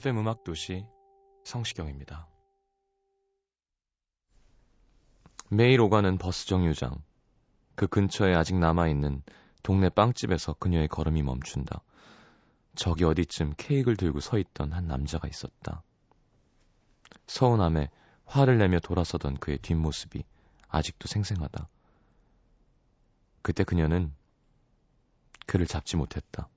FM 음악 도시 성시경입니다. 매일 오가는 버스 정류장. 그 근처에 아직 남아있는 동네 빵집에서 그녀의 걸음이 멈춘다. 저기 어디쯤 케이크를 들고 서 있던 한 남자가 있었다. 서운함에 화를 내며 돌아서던 그의 뒷모습이 아직도 생생하다. 그때 그녀는 그를 잡지 못했다.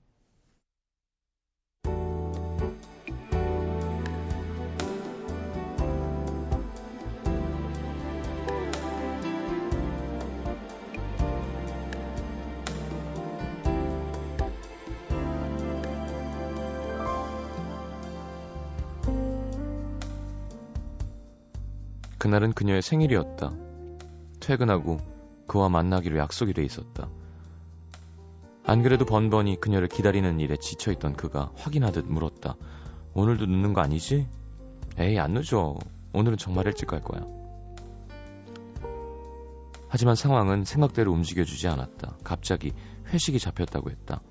그날은 그녀의 생일이었다. 퇴근하고 그와 만나기로 약속이 돼 있었다. 안 그래도 번번이 그녀를 기다리는 일에 지쳐있던 그가 확인하듯 물었다. 오늘도 늦는 거 아니지? 에이, 안 늦어. 오늘은 정말 일찍 갈 거야. 하지만 상황은 생각대로 움직여주지 않았다. 갑자기 회식이 잡혔다고 했다.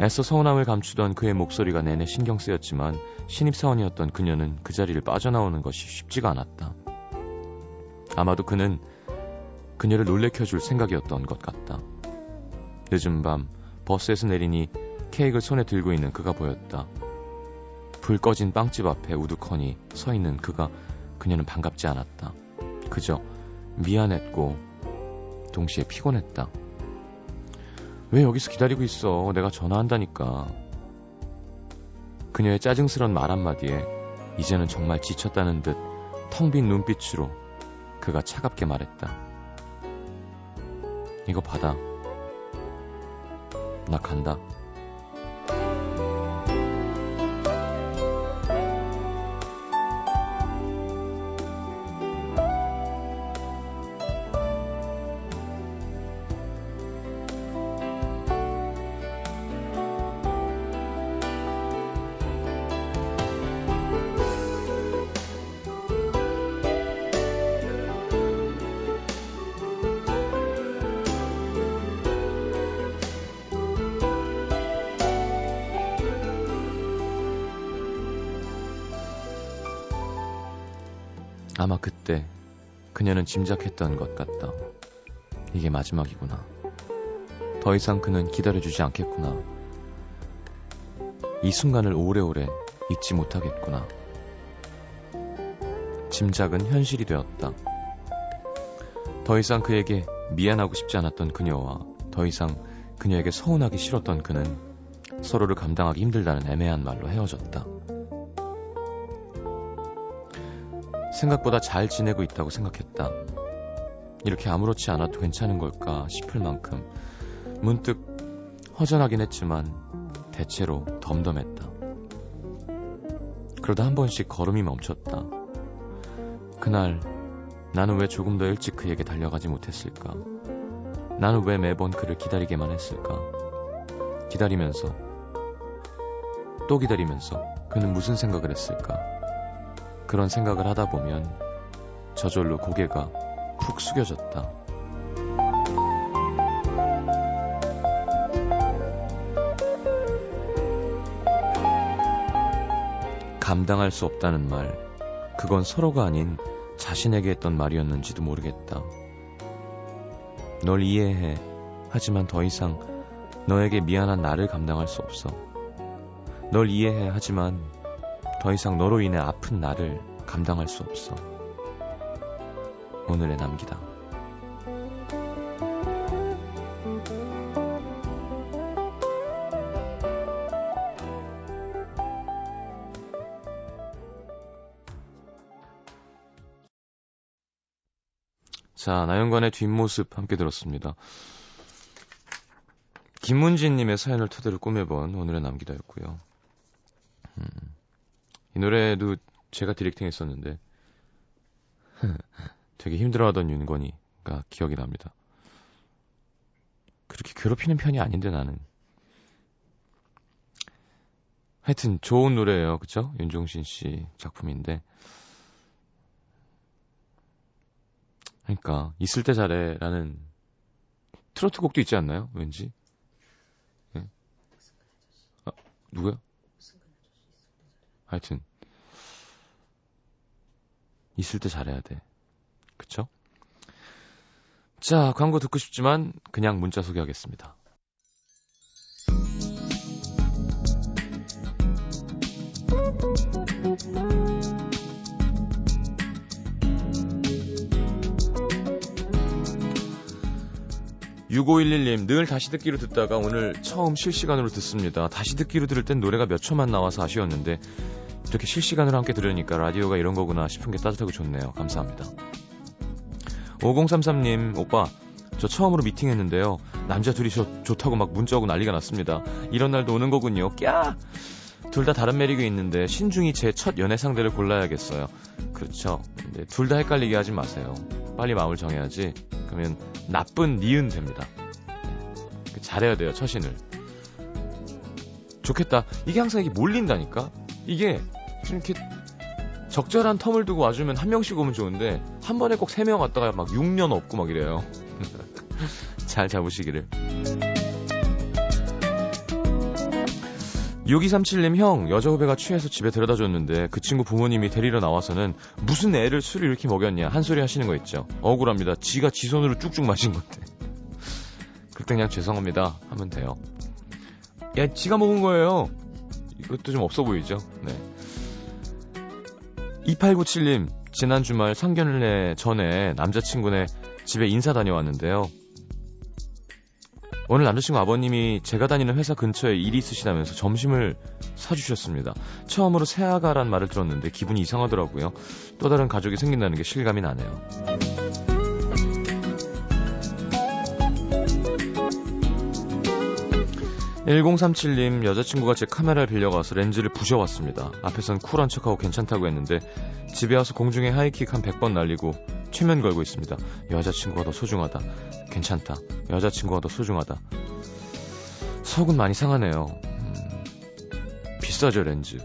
애써 서운함을 감추던 그의 목소리가 내내 신경 쓰였지만 신입사원이었던 그녀는 그 자리를 빠져나오는 것이 쉽지가 않았다. 아마도 그는 그녀를 놀래켜줄 생각이었던 것 같다. 늦은 밤 버스에서 내리니 케이크를 손에 들고 있는 그가 보였다. 불 꺼진 빵집 앞에 우두커니 서 있는 그가 그녀는 반갑지 않았다. 그저 미안했고 동시에 피곤했다. 왜 여기서 기다리고 있어? 내가 전화한다니까. 그녀의 짜증스런 말 한마디에 이제는 정말 지쳤다는 듯 텅 빈 눈빛으로 그가 차갑게 말했다. 이거 받아. 나 간다. 아마 그때 그녀는 짐작했던 것 같다. 이게 마지막이구나. 더 이상 그는 기다려주지 않겠구나. 이 순간을 오래오래 잊지 못하겠구나. 짐작은 현실이 되었다. 더 이상 그에게 미안하고 싶지 않았던 그녀와 더 이상 그녀에게 서운하기 싫었던 그는 서로를 감당하기 힘들다는 애매한 말로 헤어졌다. 생각보다 잘 지내고 있다고 생각했다. 이렇게 아무렇지 않아도 괜찮은 걸까 싶을 만큼 문득 허전하긴 했지만 대체로 덤덤했다. 그러다 한 번씩 걸음이 멈췄다. 그날 나는 왜 조금 더 일찍 그에게 달려가지 못했을까? 나는 왜 매번 그를 기다리게만 했을까? 기다리면서 또 기다리면서 그는 무슨 생각을 했을까? 그런 생각을 하다 보면 저절로 고개가 푹 숙여졌다. 감당할 수 없다는 말, 그건 서로가 아닌 자신에게 했던 말이었는지도 모르겠다. 널 이해해. 하지만 더 이상 너에게 미안한 나를 감당할 수 없어. 널 이해해. 하지만 더 이상 너로 인해 아픈 나를 감당할 수 없어. 오늘의 남기다. 자, 나연관의 뒷모습 함께 들었습니다. 김문진님의 사연을 토대로 꾸며본 오늘의 남기다였고요. 음. 이 노래도 제가 디렉팅 했었는데 되게 힘들어하던 윤건이가 기억이 납니다. 그렇게 괴롭히는 편이 아닌데 나는. 하여튼 좋은 노래예요. 그쵸? 윤종신 씨 작품인데. 그러니까 있을 때 잘해라는 트로트 곡도 있지 않나요? 왠지. 네. 아, 누구야? 하여튼 있을 때 잘해야 돼. 그쵸? 자, 광고 듣고 싶지만 그냥 문자 소개하겠습니다. 6511님, 늘 다시 듣기로 듣다가 오늘 처음 실시간으로 듣습니다. 다시 듣기로 들을 땐 노래가 몇 초만 나와서 아쉬웠는데, 이렇게 실시간으로 함께 들으니까 라디오가 이런 거구나 싶은 게 따뜻하고 좋네요. 감사합니다. 5033님, 오빠, 저 처음으로 미팅했는데요. 남자 둘이 저 좋다고 막 문자 오고 난리가 났습니다. 이런 날도 오는 거군요. 꺄! 둘 다 다른 매력이 있는데 신중히 제 첫 연애 상대를 골라야겠어요. 그렇죠. 근데 둘 다 헷갈리게 하지 마세요. 빨리 마음을 정해야지. 그러면 나쁜 니은 됩니다. 그 잘해야 돼요, 처신을. 좋겠다. 이게 항상 이게 몰린다니까? 이게 좀 이렇게 적절한 텀을 두고 와주면 한 명씩 오면 좋은데 한 번에 꼭 세 명 왔다가 막 6년 없고 막 이래요. 잘 잡으시기를. 6237님 형 여자 후배가 취해서 집에 데려다 줬는데 그 친구 부모님이 데리러 나와서는 무슨 애를 술을 이렇게 먹였냐 한 소리 하시는 거 있죠. 억울합니다. 지가 지 손으로 쭉쭉 마신 건데. 그때 그냥 죄송합니다. 하면 돼요. 야 지가 먹은 거예요. 이것도 좀 없어 보이죠? 네 2897님 지난 주말 상견례 전에 남자친구네 집에 인사 다녀왔는데요 오늘 남자친구 아버님이 제가 다니는 회사 근처에 일이 있으시다면서 점심을 사주셨습니다. 처음으로 새아가란 말을 들었는데 기분이 이상하더라고요. 또 다른 가족이 생긴다는 게 실감이 나네요. 1037님 여자친구가 제 카메라를 빌려가서 렌즈를 부셔왔습니다. 앞에선 쿨한 척하고 괜찮다고 했는데 집에 와서 공중에 하이킥 한 100번 날리고 최면 걸고 있습니다. 여자친구가 더 소중하다. 괜찮다. 여자친구가 더 소중하다. 속은 많이 상하네요. 음, 비싸죠, 렌즈.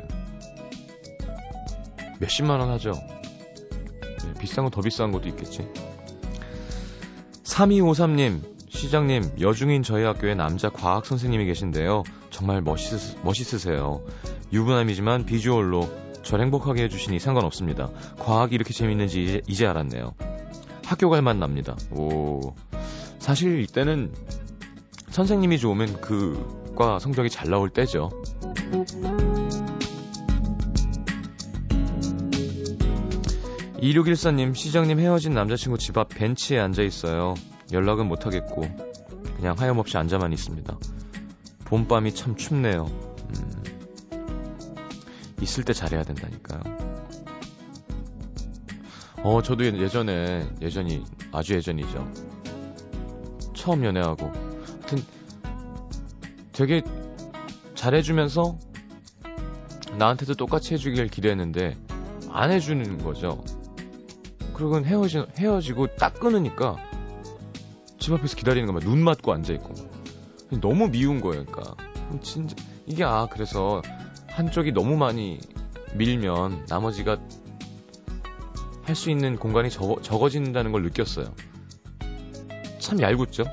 몇십만 원 하죠. 네, 비싼 건더 비싼 것도 있겠지. 3253님, 시장님, 여중인 저희 학교에 남자 과학 선생님이 계신데요. 정말 멋있, 멋있으세요. 유부남이지만 비주얼로 절 행복하게 해주시니 상관없습니다. 과학이 이렇게 재밌는지 이제, 이제 알았네요. 학교 갈만 납니다. 오. 사실 이때는 선생님이 좋으면 그 과 성적이 잘 나올 때죠. 이륙일사님 시장님 헤어진 남자친구 집 앞 벤치에 앉아 있어요. 연락은 못하겠고 그냥 하염없이 앉아만 있습니다. 봄밤이 참 춥네요. 음, 있을 때 잘해야 된다니까요. 어, 저도 예전에, 예전이, 아주 예전이죠. 처음 연애하고. 하여튼, 되게 잘해주면서 나한테도 똑같이 해주길 기대했는데, 안 해주는 거죠. 그러고 헤어지, 헤어지고 딱 끊으니까, 집 앞에서 기다리는 거만 눈 맞고 앉아 있고. 너무 미운 거예요, 그러니까. 진짜, 이게, 아, 그래서 한쪽이 너무 많이 밀면 나머지가 할 수 있는 공간이 적어, 적어진다는 걸 느꼈어요. 참 얄궂죠?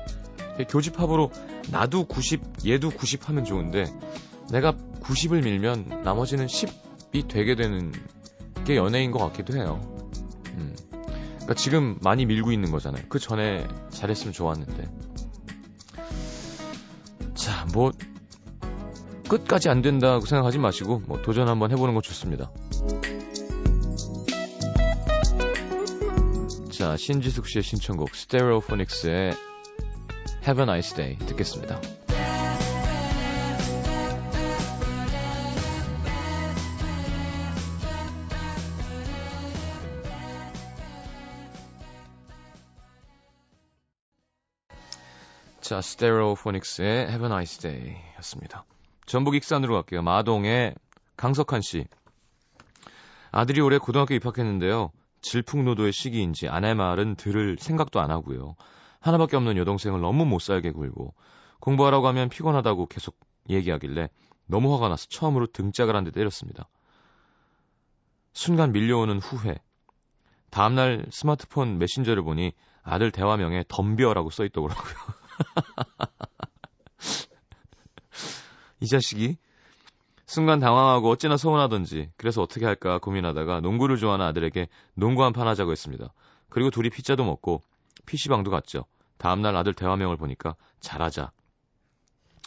교집합으로 나도 90, 얘도 90 하면 좋은데 내가 90을 밀면 나머지는 10이 되게 되는 게 연애인 것 같기도 해요. 음. 그러니까 지금 많이 밀고 있는 거잖아요. 그 전에 잘했으면 좋았는데. 자, 뭐 끝까지 안 된다고 생각하지 마시고 뭐 도전 한번 해보는 거 좋습니다. 자, 신지숙 씨의 신청곡 스테레오포닉스의 Have a Nice Day 듣겠습니다. 자, 스테레오포닉스의 Have a Nice Day 였습니다. 전북 익산으로 갈게요. 마동의 강석한 씨. 아들이 올해 고등학교 입학했는데요. 질풍노도의 시기인지 아내 말은 들을 생각도 안 하고요. 하나밖에 없는 여동생을 너무 못 살게 굴고 공부하라고 하면 피곤하다고 계속 얘기하길래 너무 화가 나서 처음으로 등짝을 한 대 때렸습니다. 순간 밀려오는 후회. 다음날 스마트폰 메신저를 보니 아들 대화명에 덤벼라고 써있더라고요. 이 자식이 순간 당황하고 어찌나 서운하던지 그래서 어떻게 할까 고민하다가 농구를 좋아하는 아들에게 농구 한 판 하자고 했습니다. 그리고 둘이 피자도 먹고 PC방도 갔죠. 다음날 아들 대화명을 보니까 잘하자.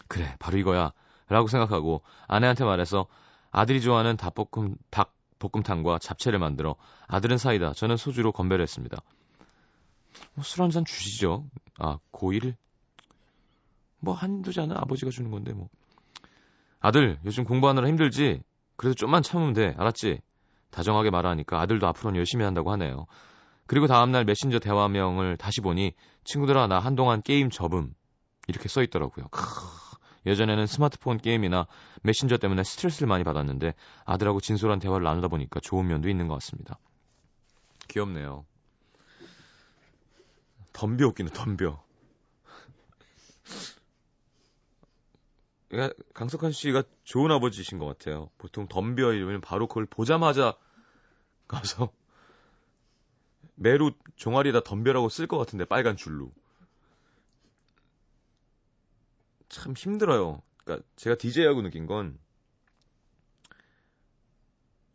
그래 바로 이거야 라고 생각하고 아내한테 말해서 아들이 좋아하는 닭볶음, 닭볶음탕과 잡채를 만들어 아들은 사이다 저는 소주로 건배를 했습니다. 뭐 술한 잔 주시죠. 아 고1 뭐 한두 잔은 아버지가 주는 건데 뭐. 아들, 요즘 공부하느라 힘들지? 그래도 좀만 참으면 돼. 알았지? 다정하게 말하니까 아들도 앞으로는 열심히 한다고 하네요. 그리고 다음날 메신저 대화명을 다시 보니 친구들아 나 한동안 게임 접음 이렇게 써 있더라고요. 크, 예전에는 스마트폰 게임이나 메신저 때문에 스트레스를 많이 받았는데 아들하고 진솔한 대화를 나누다 보니까 좋은 면도 있는 것 같습니다. 귀엽네요. 덤벼 웃기는 덤벼. 그러니까 강석한 씨가 좋은 아버지신 것 같아요. 보통 덤벼 이러면 바로 그걸 보자마자 가서 매루 종아리에다 덤벼라고 쓸 것 같은데 빨간 줄로. 참 힘들어요. 그러니까 제가 DJ하고 느낀 건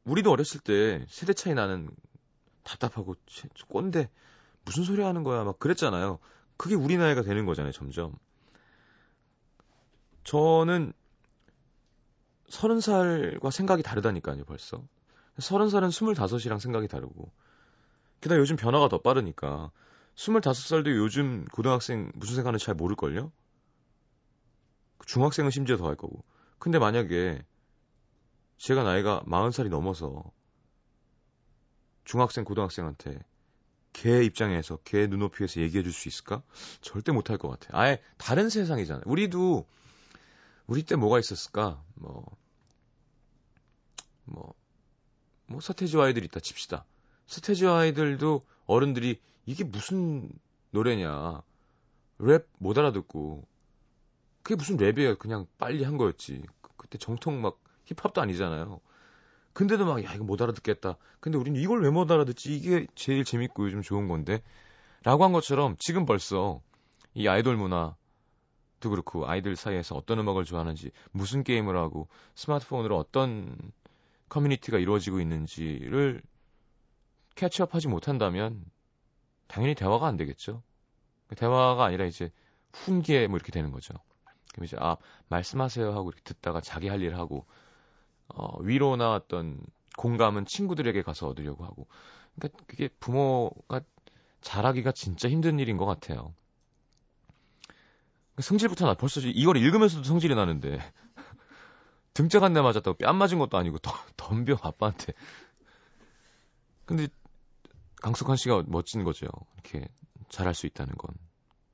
우리도 어렸을 때 세대 차이 나는 답답하고 꼰대 무슨 소리 하는 거야 막 그랬잖아요. 그게 우리 나이가 되는 거잖아요, 점점. 저는 서른 살과 생각이 다르다니까요, 벌써. 서른 살은 스물다섯이랑 생각이 다르고. 게다가 요즘 변화가 더 빠르니까. 스물다섯 살도 요즘 고등학생 무슨 생각하는지 잘 모를걸요? 중학생은 심지어 더 할 거고. 근데 만약에 제가 나이가 마흔 살이 넘어서 중학생, 고등학생한테 걔 입장에서 걔 눈높이에서 얘기해 줄 수 있을까? 절대 못할 것 같아요. 아예 다른 세상이잖아요. 우리도 우리 때 뭐가 있었을까? 뭐, 뭐, 뭐, 서태지와 아이들 있다 칩시다. 서태지와 아이들도 어른들이 이게 무슨 노래냐. 랩 못 알아듣고. 그게 무슨 랩이에요. 그냥 빨리 한 거였지. 그, 그때 정통 막 힙합도 아니잖아요. 근데도 막, 야, 이거 못 알아듣겠다. 근데 우리는 이걸 왜 못 알아듣지? 이게 제일 재밌고 요즘 좋은 건데. 라고 한 것처럼 지금 벌써 이 아이돌 문화, 도 그렇고 아이들 사이에서 어떤 음악을 좋아하는지 무슨 게임을 하고 스마트폰으로 어떤 커뮤니티가 이루어지고 있는지를 캐치업하지 못한다면 당연히 대화가 안 되겠죠. 대화가 아니라 이제 훈계 뭐 이렇게 되는 거죠. 그럼 이제 아 말씀하세요 하고 이렇게 듣다가 자기 할 일 하고 어, 위로나 어떤 공감은 친구들에게 가서 얻으려고 하고 그러니까 그게 부모가 잘하기가 진짜 힘든 일인 것 같아요. 성질부터 나. 벌써 이걸 읽으면서도 성질이 나는데. 등짝 한 대 맞았다고 뺨 맞은 것도 아니고 더, 덤벼 아빠한테. 근데 강석환 씨가 멋진 거죠. 이렇게 잘할 수 있다는 건.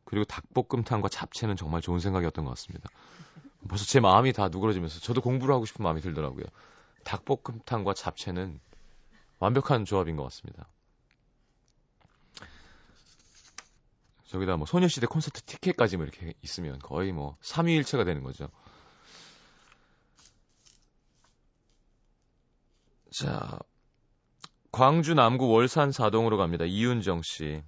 그리고 닭볶음탕과 잡채는 정말 좋은 생각이었던 것 같습니다. 벌써 제 마음이 다 누그러지면서 저도 공부를 하고 싶은 마음이 들더라고요. 닭볶음탕과 잡채는 완벽한 조합인 것 같습니다. 저기다 뭐 소녀시대 콘서트 티켓까지 뭐 이렇게 있으면 거의 뭐 3위일체가 되는 거죠. 자, 광주 남구 월산 사동으로 갑니다. 이윤정 씨.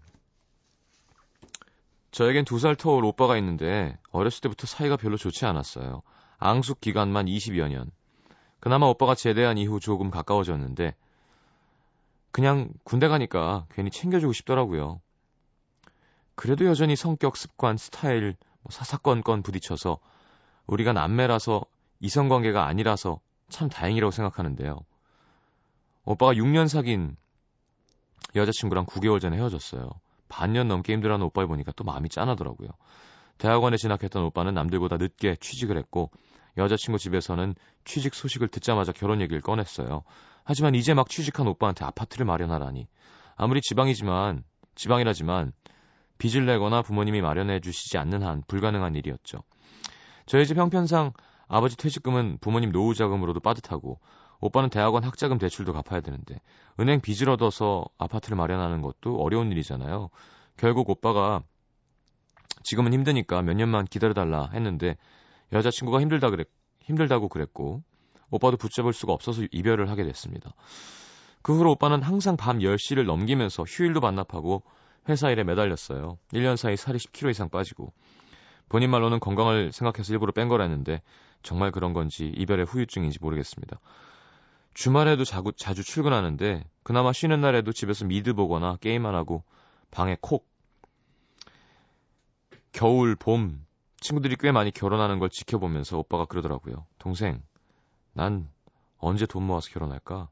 저에겐 두 살 터울 오빠가 있는데 어렸을 때부터 사이가 별로 좋지 않았어요. 앙숙 기간만 20여 년. 그나마 오빠가 제대한 이후 조금 가까워졌는데 그냥 군대 가니까 괜히 챙겨주고 싶더라고요. 그래도 여전히 성격, 습관, 스타일, 뭐 사사건건 부딪혀서 우리가 남매라서 이성관계가 아니라서 참 다행이라고 생각하는데요. 오빠가 6년 사귄 여자친구랑 9개월 전에 헤어졌어요. 반년 넘게 힘들어하는 오빠를 보니까 또 마음이 짠하더라고요. 대학원에 진학했던 오빠는 남들보다 늦게 취직을 했고 여자친구 집에서는 취직 소식을 듣자마자 결혼 얘기를 꺼냈어요. 하지만 이제 막 취직한 오빠한테 아파트를 마련하라니. 아무리 지방이지만 지방이라지만 빚을 내거나 부모님이 마련해 주시지 않는 한 불가능한 일이었죠. 저희 집 형편상 아버지 퇴직금은 부모님 노후 자금으로도 빠듯하고 오빠는 대학원 학자금 대출도 갚아야 되는데 은행 빚을 얻어서 아파트를 마련하는 것도 어려운 일이잖아요. 결국 오빠가 지금은 힘드니까 몇 년만 기다려달라 했는데 여자친구가 힘들다 그랬, 힘들다고 그랬고 오빠도 붙잡을 수가 없어서 이별을 하게 됐습니다. 그 후로 오빠는 항상 밤 10시를 넘기면서 휴일도 반납하고 회사 일에 매달렸어요. 1년 사이 살이 10kg 이상 빠지고 본인 말로는 건강을 생각해서 일부러 뺀 거라는데 정말 그런 건지 이별의 후유증인지 모르겠습니다. 주말에도 자구, 자주 출근하는데 그나마 쉬는 날에도 집에서 미드 보거나 게임 안 하고 방에 콕 겨울, 봄 친구들이 꽤 많이 결혼하는 걸 지켜보면서 오빠가 그러더라고요. 동생, 난 언제 돈 모아서 결혼할까?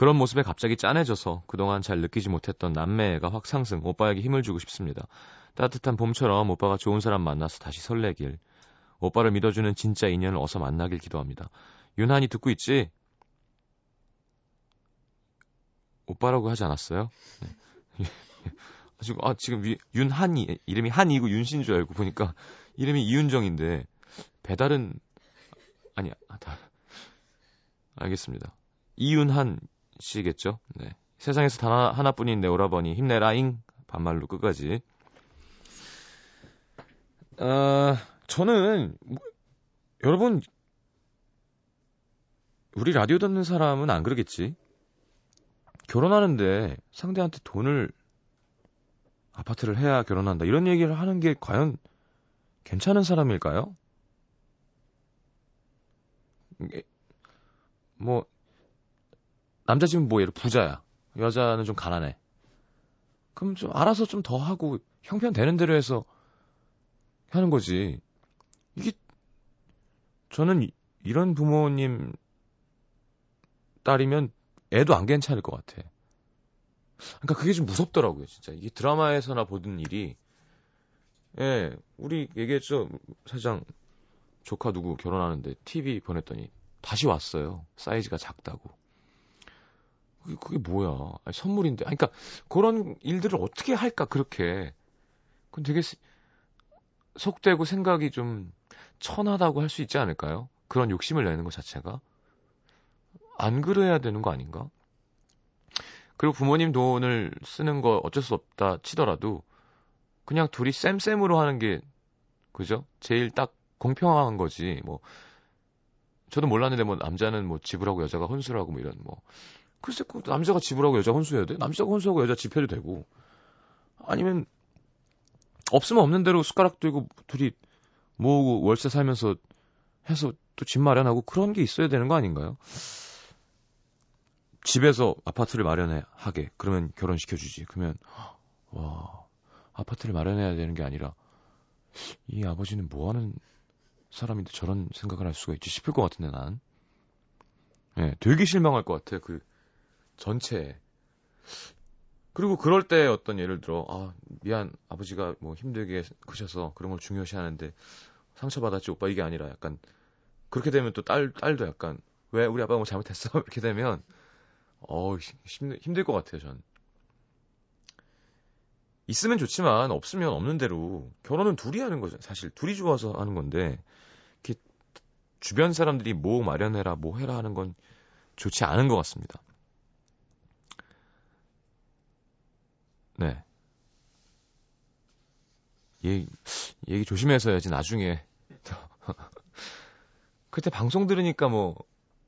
그런 모습에 갑자기 짠해져서 그동안 잘 느끼지 못했던 남매가 확 상승, 오빠에게 힘을 주고 싶습니다. 따뜻한 봄처럼 오빠가 좋은 사람 만나서 다시 설레길, 오빠를 믿어주는 진짜 인연을 어서 만나길 기도합니다. 윤한이 듣고 있지? 오빠라고 하지 않았어요? 네. 지금, 아, 지금 윤한이, 이름이 한이고 윤신 줄 알고 보니까 이름이 이윤정인데, 배달은, 아니, 아, 다, 알겠습니다. 이윤한 씨겠죠. 네. 세상에서 단 하나, 뿐인내 오라버니 힘내라잉 반말로 끝까지. 아, 저는 뭐, 여러분 우리 라디오 듣는 사람은 안 그러겠지. 결혼하는데 상대한테 돈을 아파트를 해야 결혼한다. 이런 얘기를 하는 게 과연 괜찮은 사람일까요? 뭐 남자 집은 뭐 예를 부자야. 여자는 좀 가난해. 그럼 좀 알아서 좀 더 하고 형편 되는 대로 해서 하는 거지. 이게 저는 이런 부모님 딸이면 애도 안 괜찮을 것 같아. 그러니까 그게 좀 무섭더라고요, 진짜. 이게 드라마에서나 보던 일이 예, 우리 얘기했죠. 사장 조카 누구 결혼하는데 TV 보냈더니 다시 왔어요. 사이즈가 작다고. 그게, 그게 뭐야? 아니, 선물인데. 아니, 그러니까 그런 일들을 어떻게 할까 그렇게. 그건 되게 속되고 생각이 좀 천하다고 할 수 있지 않을까요? 그런 욕심을 내는 것 자체가 안 그래야 되는 거 아닌가? 그리고 부모님 돈을 쓰는 거 어쩔 수 없다 치더라도 그냥 둘이 쌤쌤으로 하는 게 그죠? 제일 딱 공평한 거지. 뭐 저도 몰랐는데 뭐 남자는 뭐 지불하고 여자가 혼술하고 뭐 이런 뭐 글쎄, 그 남자가 지불하고 여자가 혼수해야 돼? 남자가 혼수하고 여자 집해도 되고. 아니면, 없으면 없는 대로 숟가락 들고 둘이 모으고 월세 살면서 해서 또 집 마련하고 그런 게 있어야 되는 거 아닌가요? 집에서 아파트를 마련해 하게 그러면 결혼시켜주지 그러면 와 아파트를 마련해야 되는 게 아니라 이 아버지는 뭐하는 사람인데 저런 생각을 할 수가 있지 싶을 것 같은데 난 예, 네, 되게 실망할 것 같아 그 전체. 그리고 그럴 때 어떤 예를 들어, 아, 미안, 아버지가 뭐 힘들게 크셔서 그런 걸 중요시 하는데 상처받았지, 오빠 이게 아니라 약간, 그렇게 되면 또 딸, 딸도 약간, 왜 우리 아빠가 뭐 잘못했어? 이렇게 되면, 어우, 힘, 힘들 것 같아요, 전. 있으면 좋지만, 없으면 없는 대로, 결혼은 둘이 하는 거죠. 사실, 둘이 좋아서 하는 건데, 이렇게, 주변 사람들이 뭐 마련해라, 뭐 해라 하는 건 좋지 않은 것 같습니다. 네. 얘기, 얘기 조심해서 해야지, 나중에. 그때 방송 들으니까 뭐,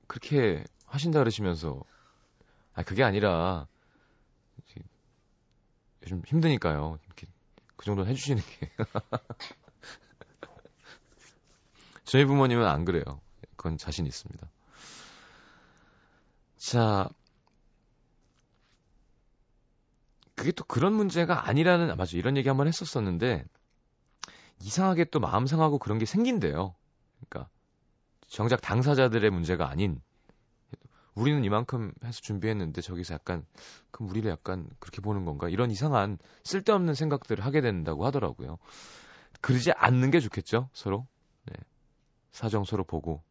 그렇게 하신다 그러시면서, 아, 그게 아니라, 요즘 힘드니까요. 이렇게, 그 정도는 해주시는 게. 저희 부모님은 안 그래요. 그건 자신 있습니다. 자, 그게 또 그런 문제가 아니라는 아, 맞아 이런 얘기 한번 했었었는데 이상하게 또 마음 상하고 그런 게 생긴대요. 그러니까 정작 당사자들의 문제가 아닌 우리는 이만큼 해서 준비했는데 저기서 약간 그럼 우리를 약간 그렇게 보는 건가 이런 이상한 쓸데없는 생각들을 하게 된다고 하더라고요. 그러지 않는 게 좋겠죠 서로 네. 사정 서로 보고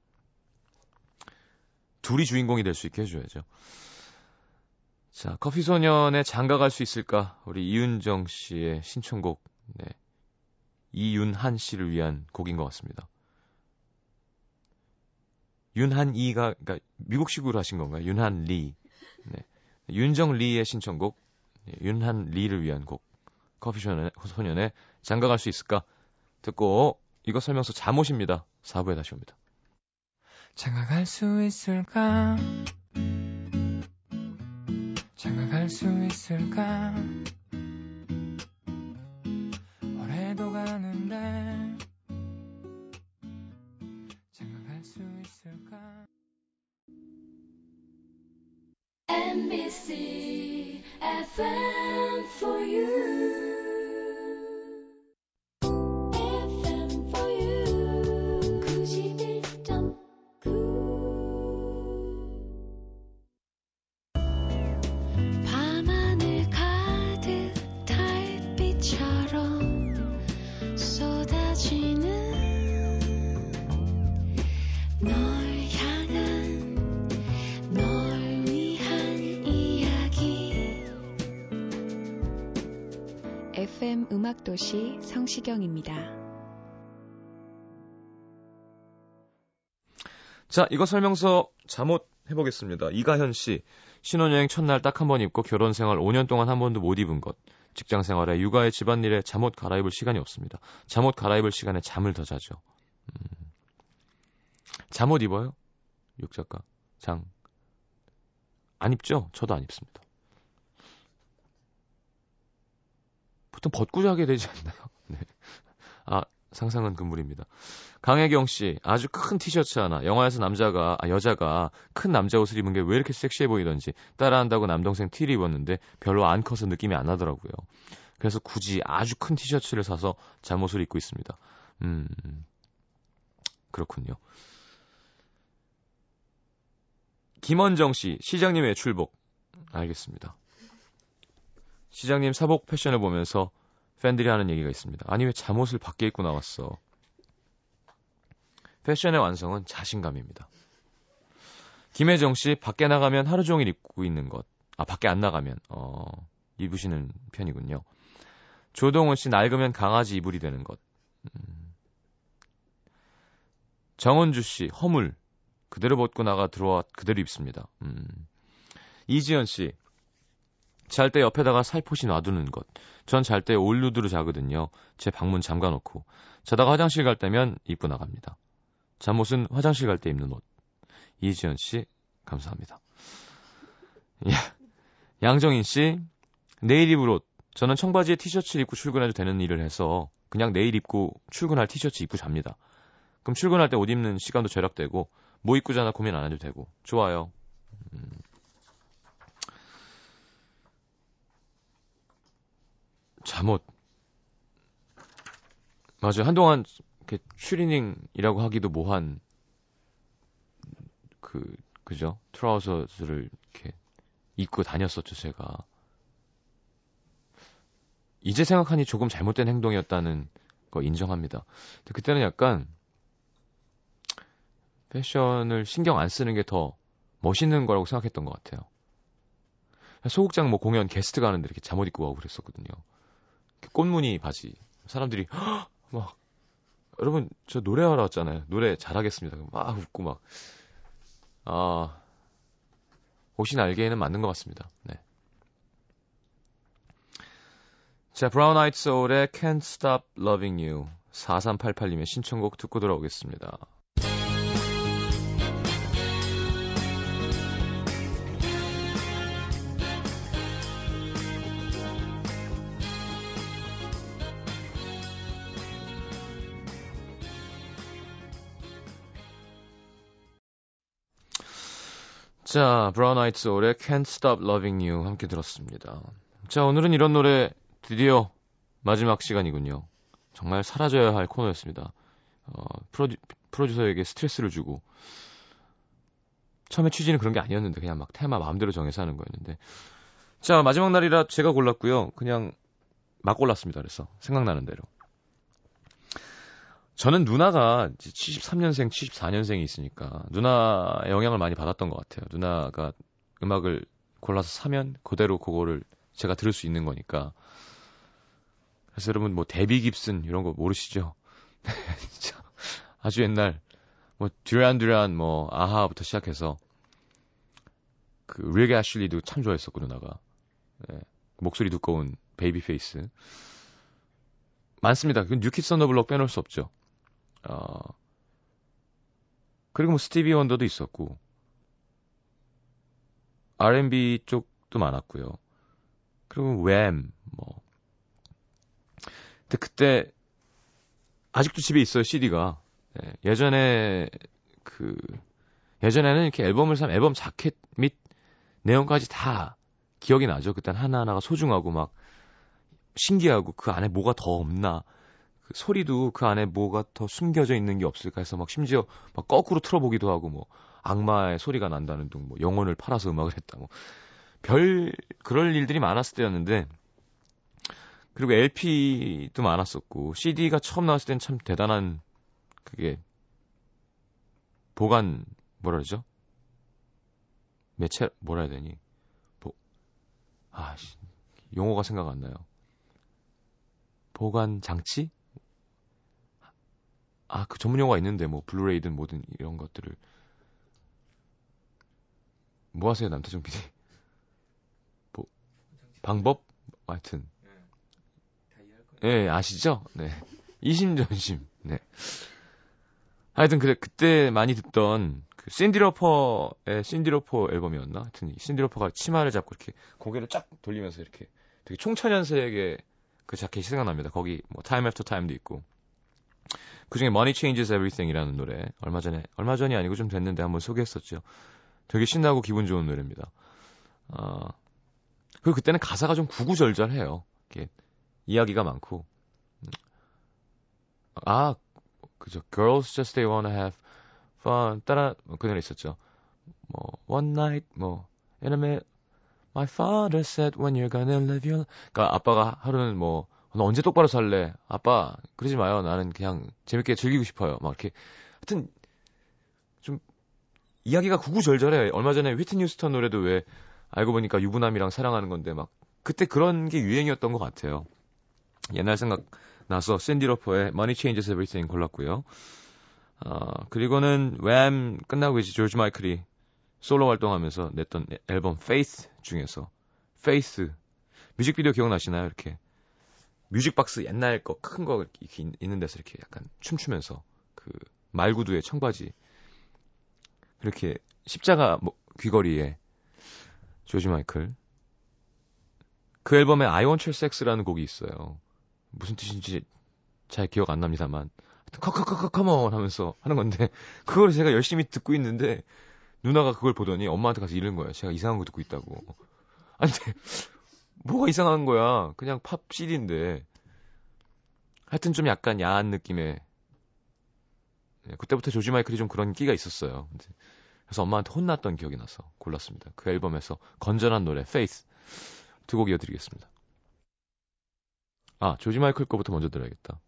둘이 주인공이 될 수 있게 해줘야죠. 자, 커피 소년의 장가 갈 수 있을까? 우리 이윤정 씨의 신청곡, 네. 이윤한 씨를 위한 곡인 것 같습니다. 윤한 이가, 그러니까 미국식으로 하신 건가요? 윤한 리. 네. 윤정 리의 신청곡, 네. 윤한 리를 위한 곡. 커피 소년의, 소년의 장가 갈 수 있을까? 듣고, 이거 설명서 잠옷입니다. 4부에 다시 옵니다. 장가 갈 수 있을까? 장가갈 수 있을까? 올해도 가는데 장가갈 수 있을까? MBC FM for you FM 음악도시 성시경입니다. 자, 이거 설명서 잠옷 해보겠습니다. 이가현 씨, 신혼여행 첫날 딱 한 번 입고 결혼 생활 5년 동안 한 번도 못 입은 것. 직장 생활에 육아에 집안일에 잠옷 갈아입을 시간이 없습니다. 잠옷 갈아입을 시간에 잠을 더 자죠. 음. 잠옷 입어요? 육 작가. 장. 안 입죠? 저도 안 입습니다. 보통 벗고 자게 되지 않나요? 네. 아, 상상은 금물입니다. 강혜경 씨, 아주 큰 티셔츠 하나. 영화에서 남자가, 아, 여자가 큰 남자 옷을 입은 게 왜 이렇게 섹시해 보이던지 따라한다고 남동생 티를 입었는데 별로 안 커서 느낌이 안 나더라고요. 그래서 굳이 아주 큰 티셔츠를 사서 잠옷을 입고 있습니다. 음, 그렇군요. 김원정 씨, 시장님의 출복. 알겠습니다. 시장님 사복 패션을 보면서 팬들이 하는 얘기가 있습니다. 아니 왜 잠옷을 밖에 입고 나왔어? 패션의 완성은 자신감입니다. 김혜정 씨 밖에 나가면 하루 종일 입고 있는 것. 아 밖에 안 나가면 어 입으시는 편이군요. 조동훈 씨 낡으면 강아지 이불이 되는 것. 음. 정은주 씨 허물 그대로 벗고 나가 들어와 그대로 입습니다. 음. 이지연 씨 잘 때 옆에다가 살포시 놔두는 것. 전 잘 때 올루드로 자거든요. 제 방문 잠가놓고. 자다가 화장실 갈 때면 입고 나갑니다. 잠옷은 화장실 갈 때 입는 옷. 이지연 씨, 감사합니다. 야, 양정인 씨, 내일 입을 옷. 저는 청바지에 티셔츠를 입고 출근해도 되는 일을 해서 그냥 내일 입고 출근할 티셔츠 입고 잡니다. 그럼 출근할 때 옷 입는 시간도 절약되고 뭐 입고 자나 고민 안 해도 되고 좋아요. 음. 잠옷. 맞아요. 한동안 이렇게 추리닝이라고 하기도 뭐한 그 그죠? 트라우저를 이렇게 입고 다녔었죠, 제가. 이제 생각하니 조금 잘못된 행동이었다는 거 인정합니다. 그때는 약간 패션을 신경 안 쓰는 게 더 멋있는 거라고 생각했던 것 같아요. 소극장 뭐 공연 게스트 가는데 이렇게 잠옷 입고 가고 그랬었거든요. 꽃무늬 바지. 사람들이 막 여러분 저 노래하러 왔잖아요. 노래 잘하겠습니다. 막 웃고 막 아. 옷이 날개에는 맞는 것 같습니다. 네. 자, 브라운 아이트 소울의 Can't Stop Loving You 4388님의 신청곡 듣고 돌아오겠습니다. 자, 브라운 아이트 소울의 Can't Stop Loving You 함께 들었습니다. 자, 오늘은 이런 노래 드디어 마지막 시간이군요. 정말 사라져야 할 코너였습니다. 어, 프로듀, 프로듀서에게 스트레스를 주고 처음에 취지는 그런 게 아니었는데 그냥 막 테마 마음대로 정해서 하는 거였는데 자 마지막 날이라 제가 골랐고요. 그냥 막 골랐습니다. 그래서 생각나는 대로 저는 누나가 73년생, 74년생이 있으니까 누나 영향을 많이 받았던 것 같아요. 누나가 음악을 골라서 사면 그대로 그거를 제가 들을 수 있는 거니까. 그래서 여러분 뭐 데비 깁슨 이런 거 모르시죠? 진짜 아주 옛날 뭐 듀란 듀란 뭐 아하부터 시작해서 릭 애슬리도 참 좋아했었고 누나가 네. 목소리 두꺼운 베이비 페이스 많습니다. 그 뉴키즈 온 더 블록 빼놓을 수 없죠. 어 그리고 뭐 스티비 원더도 있었고 R&B 쪽도 많았고요. 그리고 웸, 뭐. 근데 그때 아직도 집에 있어요 CD가. 네, 예전에 그 예전에는 이렇게 앨범을 사면 앨범 자켓 및 내용까지 다 기억이 나죠. 그땐 하나하나가 소중하고 막 신기하고 그 안에 뭐가 더 없나. 그 소리도 그 안에 뭐가 더 숨겨져 있는 게 없을까 해서 막 심지어 막 거꾸로 틀어보기도 하고 뭐 악마의 소리가 난다는 둥, 뭐 영혼을 팔아서 음악을 했다, 뭐. 별, 그럴 일들이 많았을 때였는데, 그리고 LP도 많았었고, CD가 처음 나왔을 땐 참 대단한, 그게, 보관, 뭐라 그러죠? 매체, 뭐라 해야 되니? 보, 아, 용어가 생각 안 나요. 보관 장치? 아, 그 전문 용어가 있는데, 뭐, 블루레이든 뭐든 이런 것들을 뭐 하세요, 남태정 PD? 뭐, 방법? 하여튼. 예, 네, 아시죠? 네. 이심전심. 네. 하여튼, 그래, 그때 많이 듣던, 그, 신디러퍼의 신디러퍼 앨범이었나? 하여튼, 신디러퍼가 치마를 잡고 이렇게 고개를 쫙 돌리면서 이렇게 되게 총천연색의 그 자켓이 생각납니다. 거기, 뭐, Time After Time도 있고. 그 중에 Money Changes Everything이라는 노래, 얼마 전에, 얼마 전이 아니고 좀 됐는데 한번 소개했었죠. 되게 신나고 기분 좋은 노래입니다. 어, 그리고 그때는 가사가 좀 구구절절해요. 이렇게 이야기가 많고. 아, 그죠. Girls just they wanna have fun. 따라 그 노래 있었죠. 뭐 one night 뭐 minute. My father said when you're gonna live your 그러니까 아빠가 하루는 뭐 너 언제 똑바로 살래? 아빠 그러지 마요. 나는 그냥 재밌게 즐기고 싶어요. 막 이렇게 하여튼 좀 이야기가 구구절절해. 얼마 전에 휘트니 휴스턴 노래도 왜 알고 보니까 유부남이랑 사랑하는 건데 막 그때 그런 게 유행이었던 것 같아요. 옛날 생각 나서 샌디 로퍼의 Money Changes Everything 골랐고요. 어, 그리고는 웸 끝나고 이제 조지 마이클이 솔로 활동하면서 냈던 앨범 Faith 중에서 Faith 뮤직비디오 기억나시나요? 이렇게 뮤직박스 옛날 거 큰 거 있는 데서 이렇게 약간 춤추면서 그 말구두에 청바지 이렇게 십자가 뭐, 귀걸이에 조지 마이클 그 앨범에 I Want Your Sex라는 곡이 있어요. 무슨 뜻인지 잘 기억 안 납니다만 커커커커 컴온 하면서 하는 건데 그걸 제가 열심히 듣고 있는데 누나가 그걸 보더니 엄마한테 가서 이른 거예요. 제가 이상한 거 듣고 있다고. 아니 뭐가 이상한 거야. 그냥 팝 CD인데. 하여튼 좀 약간 야한 느낌의 네, 그때부터 조지 마이클이 좀 그런 끼가 있었어요. 그래서 엄마한테 혼났던 기억이 나서 골랐습니다. 그 앨범에서 건전한 노래 Faith 두 곡 이어드리겠습니다. 아 조지 마이클 거부터 먼저 들어야겠다.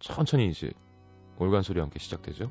천천히 이제 올간 소리와 함께 시작되죠.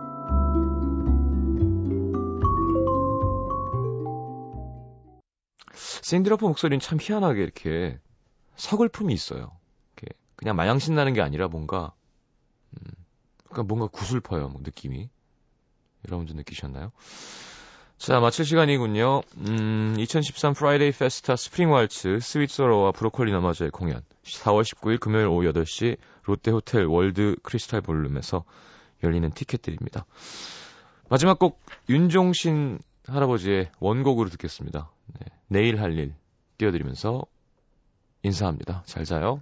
신디 로퍼 목소리는 참 희한하게 이렇게 서글픔이 있어요. 이렇게 그냥 마냥 신나는 게 아니라 뭔가 음, 그러니까 뭔가 구슬퍼요, 뭐 느낌이. 여러분도 느끼셨나요? 자, 마칠 시간이군요. 음, 2013 Friday Festa Spring Waltz 스윗소로우와 브로콜리 너마저의 공연 4월 19일 금요일 오후 8시 롯데호텔 월드 크리스탈 볼룸에서 열리는 티켓들입니다. 마지막 곡 윤종신 할아버지의 원곡으로 듣겠습니다. 네, 내일 할 일 띄워드리면서 인사합니다. 잘 자요.